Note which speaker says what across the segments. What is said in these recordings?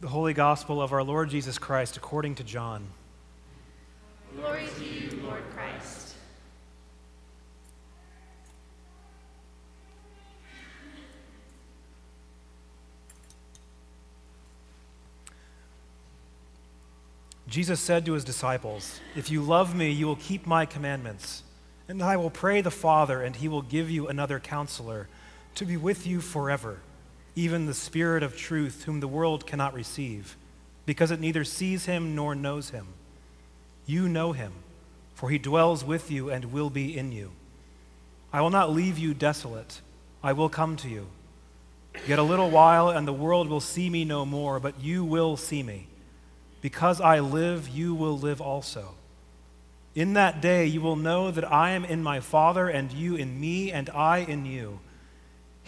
Speaker 1: The Holy Gospel of our Lord Jesus Christ according to John.
Speaker 2: Glory to you, Lord Christ.
Speaker 1: Jesus said to his disciples, If you love me, you will keep my commandments. And I will pray the Father, and he will give you another counselor to be with you forever, even the Spirit of truth, whom the world cannot receive, because it neither sees him nor knows him. You know him, for he dwells with you and will be in you. I will not leave you desolate, I will come to you. Yet a little while, and the world will see me no more, but you will see me. Because I live, you will live also. In that day, you will know that I am in my Father, and you in me, and I in you.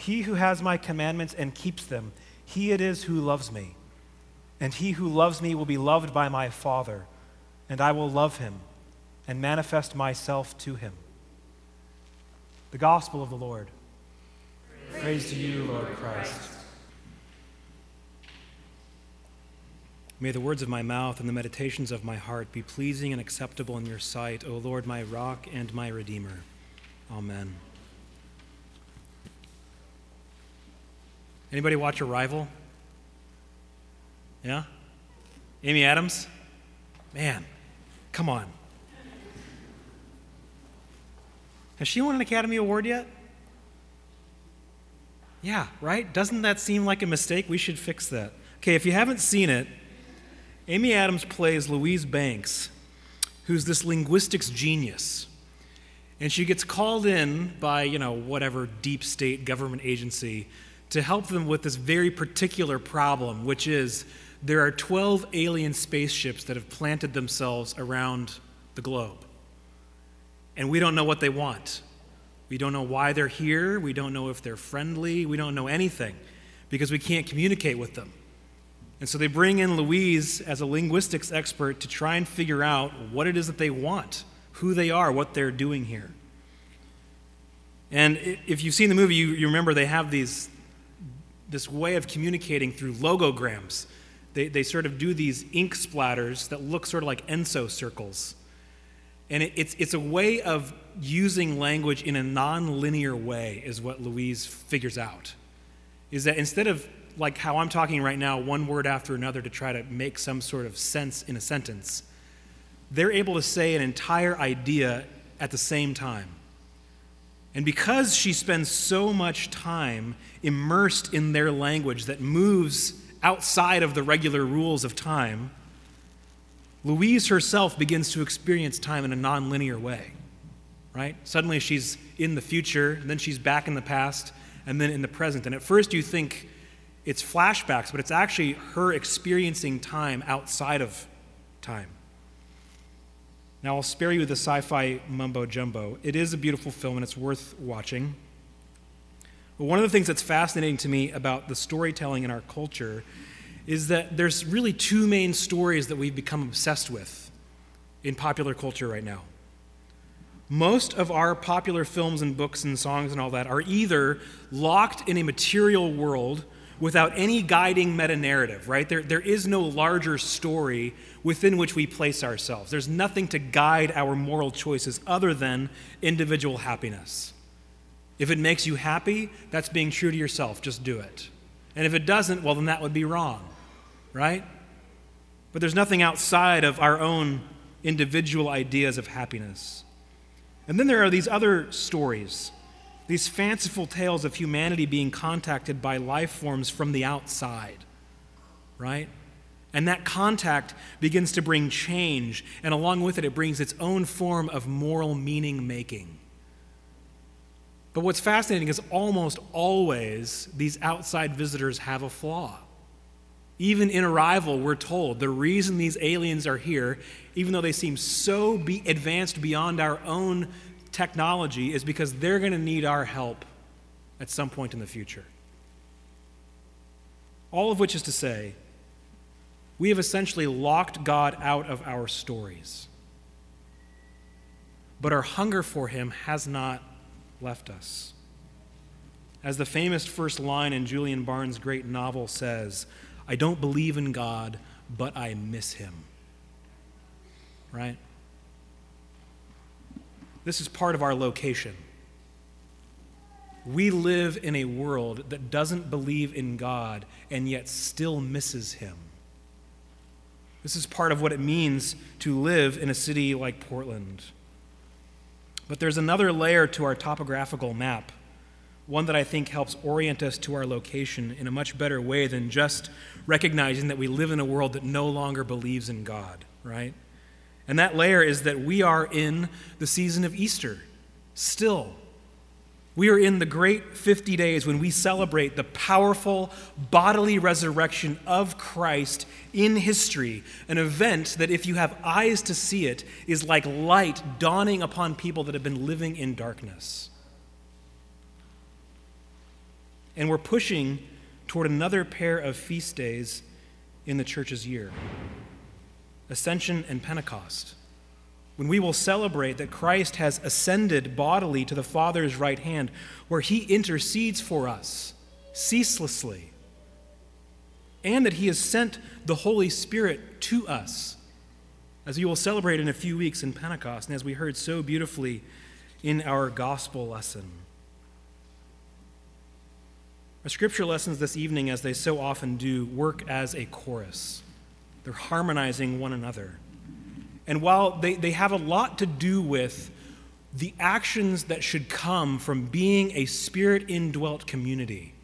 Speaker 1: He who has my commandments and keeps them, he it is who loves me. And he who loves me will be loved by my Father, and I will love him and manifest myself to him. The Gospel of the Lord. Praise, Praise to you, Lord Christ. May the words of my mouth and the meditations of my heart be pleasing and acceptable in your sight, O Lord, my rock and my redeemer. Amen. Anybody watch Arrival? Yeah? Amy Adams? Man, come on. Has she won an Academy Award yet? Yeah, right? Doesn't that seem like a mistake? We should fix that. Okay, if you haven't seen it, Amy Adams plays Louise Banks, who's this linguistics genius. And she gets called in by, you know, whatever deep state government agency to help them with this very particular problem, which is there are 12 alien spaceships that have planted themselves around the globe. And we don't know what they want. We don't know why they're here. We don't know if they're friendly. We don't know anything because we can't communicate with them. And so they bring in Louise as a linguistics expert to try and figure out what it is that they want, who they are, what they're doing here. And if you've seen the movie, you, you remember they have these, this way of communicating through logograms. They, they sort of do these ink splatters that look sort of like ENSO circles. And it, it's, it's a way of using language in a non-linear way, is what Louise figures out. Is that instead of like how I'm talking right now, one word after another to try to make some sort of sense in a sentence, they're able to say an entire idea at the same time. And because she spends so much time immersed in their language that moves outside of the regular rules of time, Louise herself begins to experience time in a nonlinear way. Right? Suddenly she's in the future, then she's back in the past, and then in the present. And at first you think it's flashbacks, but it's actually her experiencing time outside of time. Now, I'll spare you the sci fi mumbo jumbo. It is a beautiful film and it's worth watching. But one of the things that's fascinating to me about the storytelling in our culture is that there's really two main stories that we've become obsessed with in popular culture right now. Most of our popular films and books and songs and all that are either locked in a material world without any guiding meta narrative, right? There, there is no larger story within which we place ourselves. There's nothing to guide our moral choices other than individual happiness. If it makes you happy, that's being true to yourself. Just do it. And if it doesn't, well, then that would be wrong, right? But there's nothing outside of our own individual ideas of happiness. And then there are these other stories these fanciful tales of humanity being contacted by life forms from the outside, right? And that contact begins to bring change, and along with it, it brings its own form of moral meaning making. But what's fascinating is almost always these outside visitors have a flaw. Even in Arrival, we're told the reason these aliens are here, even though they seem so be advanced beyond our own technology is because they're going to need our help at some point in the future. All of which is to say, we have essentially locked God out of our stories. But our hunger for Him has not left us. As the famous first line in Julian Barnes' great novel says, I don't believe in God, but I miss him. Right? This is part of our location. We live in a world that doesn't believe in God and yet still misses him. This is part of what it means to live in a city like Portland. But there's another layer to our topographical map, one that I think helps orient us to our location in a much better way than just recognizing that we live in a world that no longer believes in God, right? And that layer is that we are in the season of Easter still. We are in the great 50 days when we celebrate the powerful bodily resurrection of Christ in history, an event that, if you have eyes to see it, is like light dawning upon people that have been living in darkness. And we're pushing toward another pair of feast days in the church's year Ascension and Pentecost when we will celebrate that Christ has ascended bodily to the Father's right hand, where he intercedes for us ceaselessly, and that he has sent the Holy Spirit to us, as we will celebrate in a few weeks in Pentecost, and as we heard so beautifully in our gospel lesson. Our scripture lessons this evening, as they so often do, work as a chorus. They're harmonizing one another. And while they, they have a lot to do with the actions that should come from being a spirit indwelt community,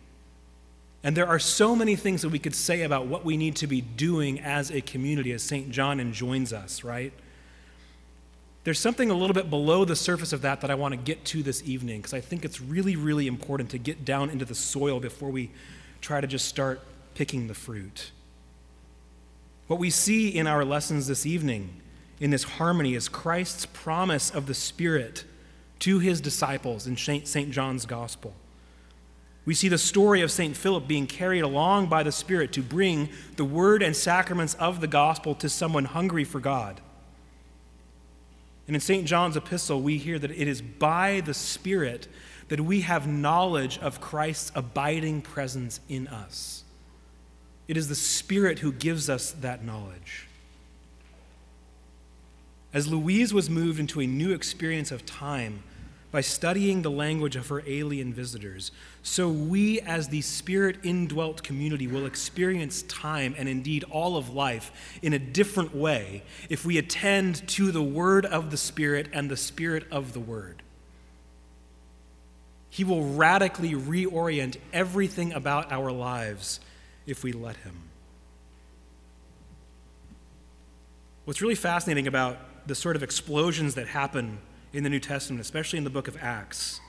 Speaker 1: and there are so many things that we could say about what we need to be doing as a community as St. John enjoins us, right? There's something a little bit below the surface of that that I want to get to this evening because I think it's really, really important to get down into the soil before we try to just start picking the fruit. What we see in our lessons this evening in this harmony is Christ's promise of the Spirit to his disciples in St. John's Gospel. We see the story of St. Philip being carried along by the Spirit to bring the word and sacraments of the gospel to someone hungry for God. And in St. John's epistle, we hear that it is by the Spirit that we have knowledge of Christ's abiding presence in us. It is the Spirit who gives us that knowledge. As Louise was moved into a new experience of time by studying the language of her alien visitors, so we, as the spirit indwelt community, will experience time and indeed all of life in a different way if we attend to the word of the Spirit and the Spirit of the Word. He will radically reorient everything about our lives if we let Him. What's really fascinating about the sort of explosions that happen in the New Testament, especially in the book of Acts,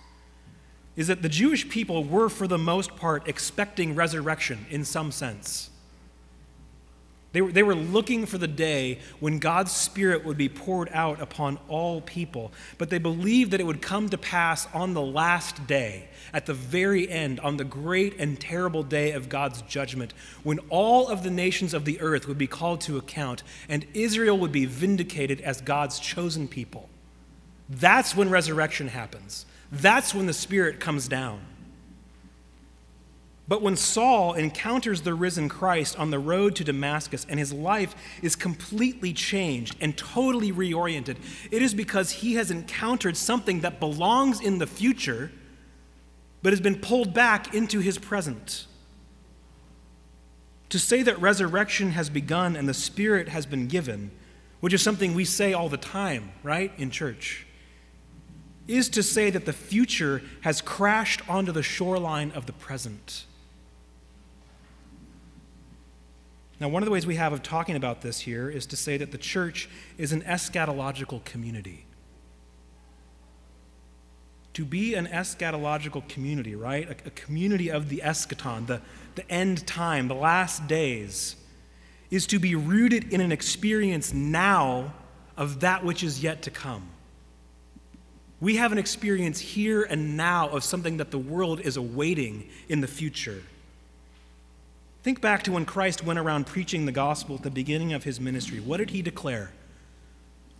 Speaker 1: is that the Jewish people were, for the most part, expecting resurrection in some sense. They were, they were looking for the day when God's Spirit would be poured out upon all people, but they believed that it would come to pass on the last day, at the very end, on the great and terrible day of God's judgment, when all of the nations of the earth would be called to account and Israel would be vindicated as God's chosen people. That's when resurrection happens. That's when the Spirit comes down. But when Saul encounters the risen Christ on the road to Damascus and his life is completely changed and totally reoriented, it is because he has encountered something that belongs in the future but has been pulled back into his present. To say that resurrection has begun and the Spirit has been given, which is something we say all the time, right, in church, is to say that the future has crashed onto the shoreline of the present. Now, one of the ways we have of talking about this here is to say that the church is an eschatological community. To be an eschatological community, right? A, a community of the eschaton, the, the end time, the last days, is to be rooted in an experience now of that which is yet to come. We have an experience here and now of something that the world is awaiting in the future. Think back to when Christ went around preaching the gospel at the beginning of his ministry. What did he declare?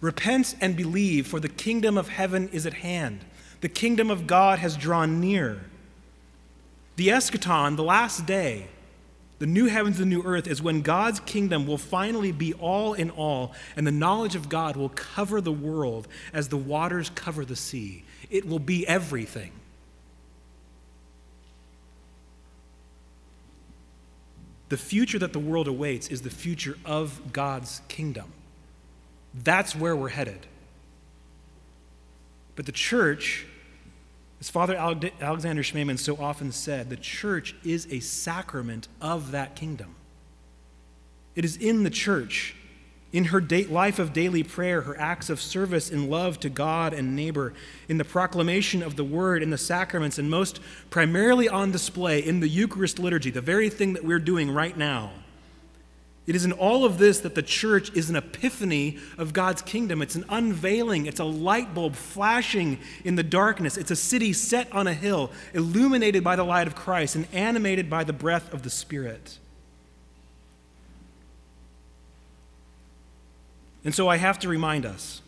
Speaker 1: Repent and believe, for the kingdom of heaven is at hand. The kingdom of God has drawn near. The eschaton, the last day, The new heavens and the new earth is when God's kingdom will finally be all in all, and the knowledge of God will cover the world as the waters cover the sea. It will be everything. The future that the world awaits is the future of God's kingdom. That's where we're headed. But the church, as Father Alexander Schmemann so often said, the church is a sacrament of that kingdom. It is in the church in her life of daily prayer, her acts of service in love to God and neighbor, in the proclamation of the word, in the sacraments, and most primarily on display in the Eucharist liturgy, the very thing that we're doing right now. It is in all of this that the church is an epiphany of God's kingdom. It's an unveiling, it's a light bulb flashing in the darkness. It's a city set on a hill, illuminated by the light of Christ and animated by the breath of the Spirit. And so I have to remind us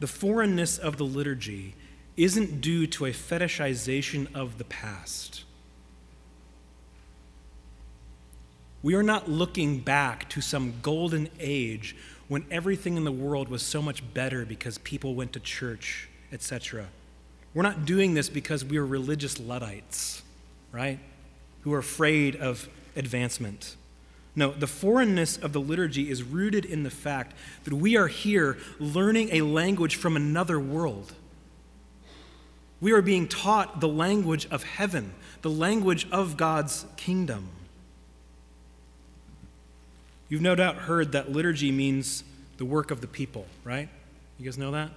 Speaker 1: the foreignness of the liturgy isn't due to a fetishization of the past. We are not looking back to some golden age when everything in the world was so much better because people went to church, etc. We're not doing this because we are religious Luddites, right? Who are afraid of advancement. No, the foreignness of the liturgy is rooted in the fact that we are here learning a language from another world. We are being taught the language of heaven, the language of God's kingdom. You've no doubt heard that liturgy means the work of the people, right? You guys know that?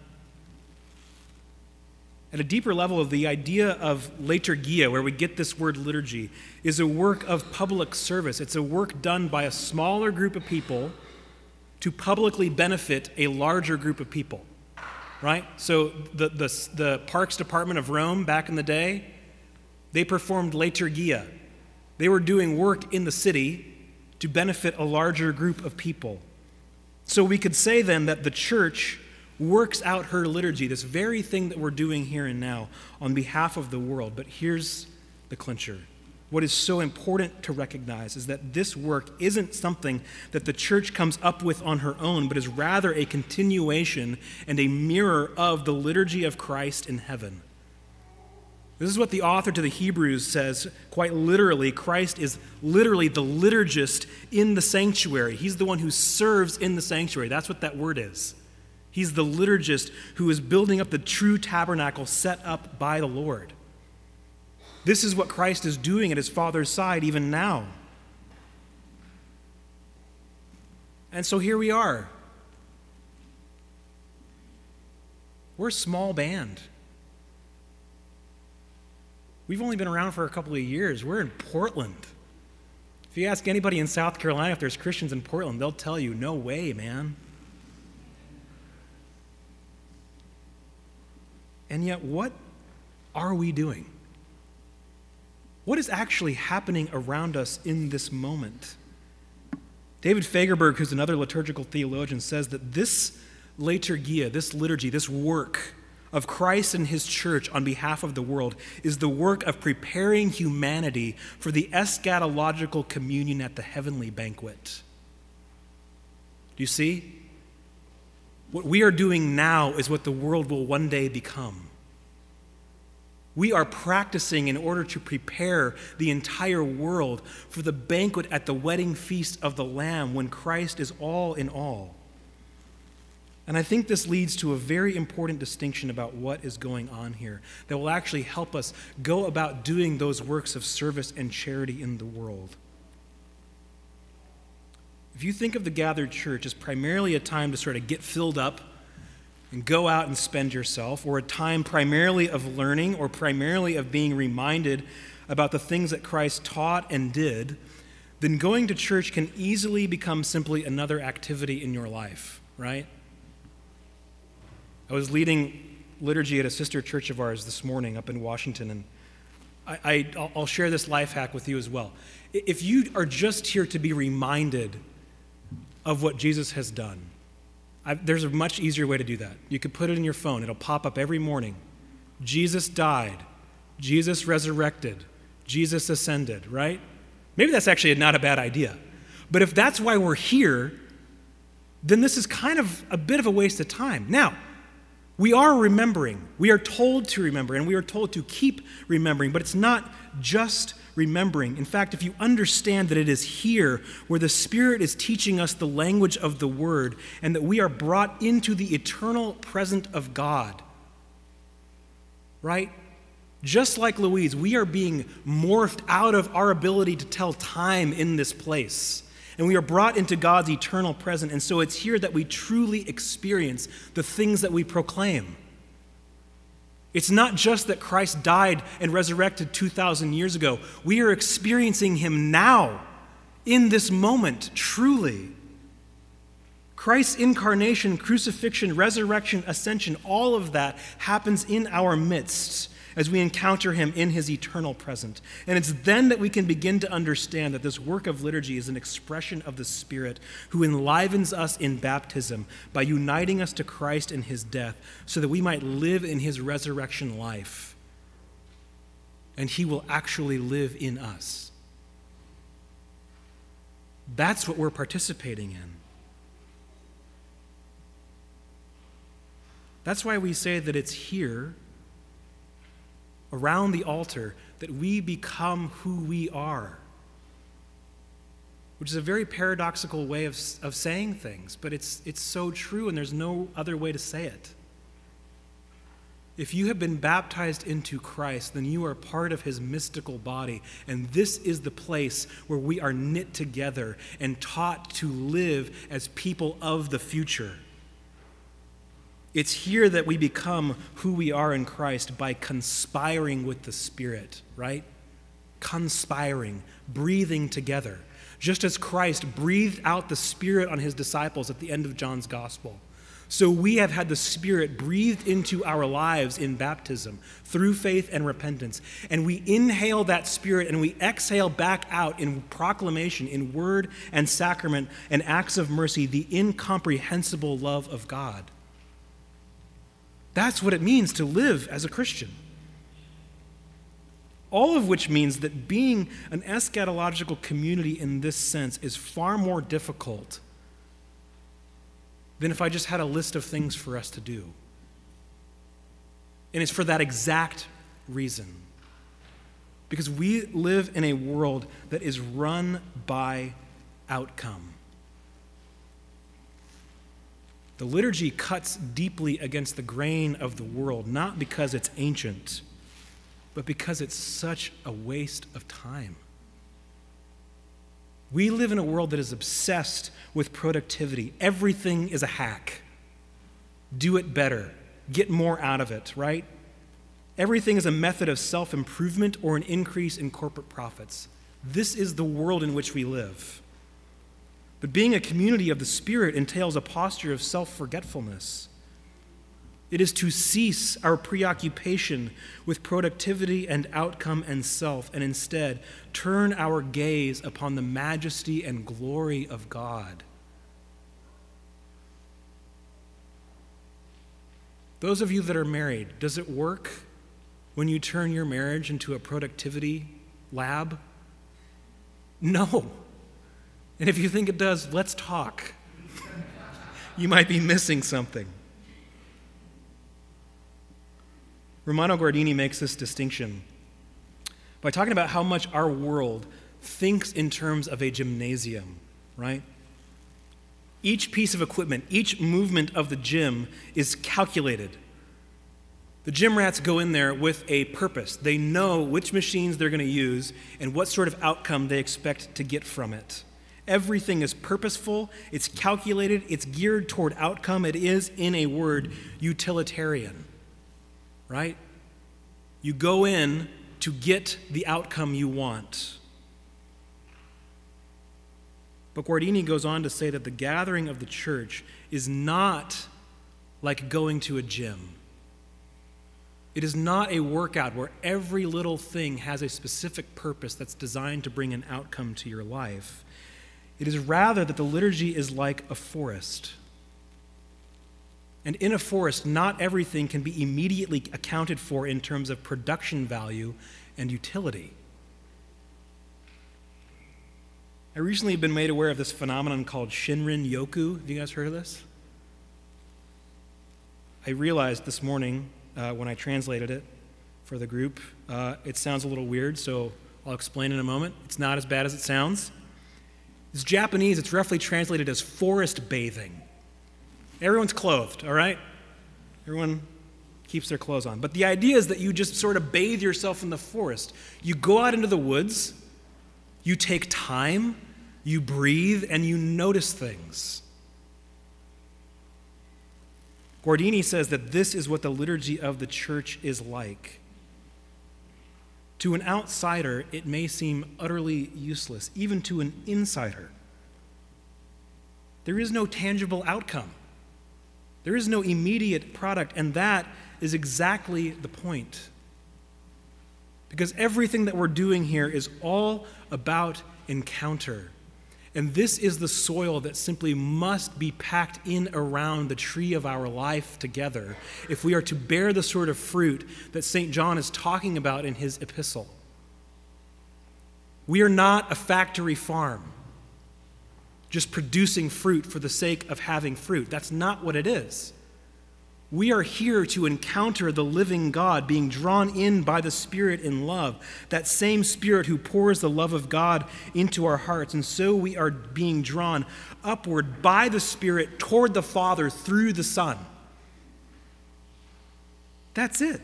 Speaker 1: At a deeper level the idea of liturgia, where we get this word liturgy, is a work of public service. It's a work done by a smaller group of people to publicly benefit a larger group of people. Right? So the, the, the Parks Department of Rome back in the day, they performed liturgia. They were doing work in the city to benefit a larger group of people. So we could say then that the church works out her liturgy, this very thing that we're doing here and now, on behalf of the world. But here's the clincher. What is so important to recognize is that this work isn't something that the church comes up with on her own, but is rather a continuation and a mirror of the liturgy of Christ in heaven. This is what the author to the Hebrews says quite literally. Christ is literally the liturgist in the sanctuary. He's the one who serves in the sanctuary. That's what that word is. He's the liturgist who is building up the true tabernacle set up by the Lord. This is what Christ is doing at his Father's side even now. And so here we are. We're a small band. We've only been around for a couple of years. We're in Portland. If you ask anybody in South Carolina if there's Christians in Portland, they'll tell you, no way, man. And yet, what are we doing? What is actually happening around us in this moment? David Fagerberg, who's another liturgical theologian, says that this liturgia, this liturgy, this work of Christ and his church on behalf of the world is the work of preparing humanity for the eschatological communion at the heavenly banquet. Do you see? What we are doing now is what the world will one day become. We are practicing in order to prepare the entire world for the banquet at the wedding feast of the Lamb when Christ is all in all. And I think this leads to a very important distinction about what is going on here that will actually help us go about doing those works of service and charity in the world. If you think of the gathered church as primarily a time to sort of get filled up and go out and spend yourself, or a time primarily of learning or primarily of being reminded about the things that Christ taught and did, then going to church can easily become simply another activity in your life, right? I was leading liturgy at a sister church of ours this morning up in Washington, and I, will share this life hack with you as well. If you are just here to be reminded of what Jesus has done. I, there's a much easier way to do that. You could put it in your phone, it'll pop up every morning. Jesus died, Jesus resurrected, Jesus ascended, right? Maybe that's actually not a bad idea. But if that's why we're here, then this is kind of a bit of a waste of time. Now, we are remembering. We are told to remember, and we are told to keep remembering, but it's not just remembering. In fact, if you understand that it is here where the Spirit is teaching us the language of the Word, and that we are brought into the eternal present of God, right? Just like Louise, we are being morphed out of our ability to tell time in this place. And we are brought into God's eternal present. And so it's here that we truly experience the things that we proclaim. It's not just that Christ died and resurrected 2,000 years ago, we are experiencing him now, in this moment, truly. Christ's incarnation, crucifixion, resurrection, ascension, all of that happens in our midst as we encounter him in his eternal present. And it's then that we can begin to understand that this work of liturgy is an expression of the Spirit who enlivens us in baptism by uniting us to Christ in his death so that we might live in his resurrection life. And he will actually live in us. That's what we're participating in. That's why we say that it's here around the altar that we become who we are. Which is a very paradoxical way of, of saying things, but it's, it's so true, and there's no other way to say it. If you have been baptized into Christ, then you are part of his mystical body. And this is the place where we are knit together and taught to live as people of the future. It's here that we become who we are in Christ by conspiring with the Spirit, right? Conspiring, breathing together. Just as Christ breathed out the Spirit on his disciples at the end of John's Gospel. So we have had the Spirit breathed into our lives in baptism through faith and repentance. And we inhale that Spirit and we exhale back out in proclamation, in word and sacrament and acts of mercy, the incomprehensible love of God. That's what it means to live as a Christian. All of which means that being an eschatological community in this sense is far more difficult than if I just had a list of things for us to do. And it's for that exact reason. Because we live in a world that is run by outcome. The liturgy cuts deeply against the grain of the world, not because it's ancient, but because it's such a waste of time. We live in a world that is obsessed with productivity. Everything is a hack. Do it better, get more out of it, right? Everything is a method of self improvement or an increase in corporate profits. This is the world in which we live. But being a community of the Spirit entails a posture of self forgetfulness. It is to cease our preoccupation with productivity and outcome and self, and instead turn our gaze upon the majesty and glory of God. Those of you that are married, does it work when you turn your marriage into a productivity lab? No. And if you think it does, let's talk. you might be missing something. Romano Guardini makes this distinction by talking about how much our world thinks in terms of a gymnasium, right? Each piece of equipment, each movement of the gym is calculated. The gym rats go in there with a purpose. They know which machines they're going to use and what sort of outcome they expect to get from it. Everything is purposeful, it's calculated, it's geared toward outcome. It is, in a word, utilitarian. Right? You go in to get the outcome you want. But Guardini goes on to say that the gathering of the church is not like going to a gym. It is not a workout where every little thing has a specific purpose that's designed to bring an outcome to your life. It is rather that the liturgy is like a forest. And in a forest, not everything can be immediately accounted for in terms of production value and utility. I recently have been made aware of this phenomenon called Shinrin Yoku. Have you guys heard of this? I realized this morning uh, when I translated it for the group, uh, it sounds a little weird, so I'll explain in a moment. It's not as bad as it sounds. It's Japanese, it's roughly translated as forest bathing. Everyone's clothed, all right? Everyone keeps their clothes on. But the idea is that you just sort of bathe yourself in the forest. You go out into the woods, you take time, you breathe, and you notice things. Guardini says that this is what the liturgy of the church is like. To an outsider, it may seem utterly useless, even to an insider. There is no tangible outcome, there is no immediate product, and that is exactly the point. Because everything that we're doing here is all about encounter. And this is the soil that simply must be packed in around the tree of our life together if we are to bear the sort of fruit that St. John is talking about in his epistle. We are not a factory farm just producing fruit for the sake of having fruit. That's not what it is. We are here to encounter the living God, being drawn in by the Spirit in love, that same Spirit who pours the love of God into our hearts. And so we are being drawn upward by the Spirit toward the Father through the Son. That's it.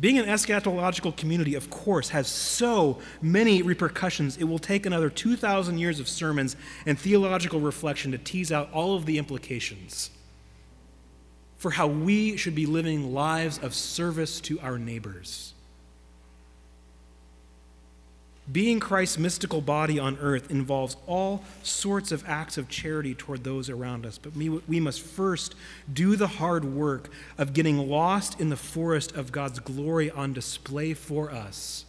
Speaker 1: Being an eschatological community, of course, has so many repercussions. It will take another 2,000 years of sermons and theological reflection to tease out all of the implications for how we should be living lives of service to our neighbors. Being Christ's mystical body on earth involves all sorts of acts of charity toward those around us, but we, we must first do the hard work of getting lost in the forest of God's glory on display for us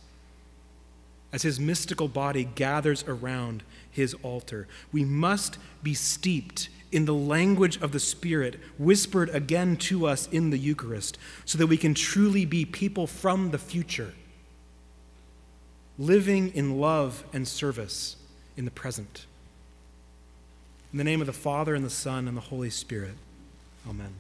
Speaker 1: as his mystical body gathers around his altar. We must be steeped in the language of the Spirit, whispered again to us in the Eucharist, so that we can truly be people from the future living in love and service in the present. In the name of the Father, and the Son, and the Holy Spirit. Amen.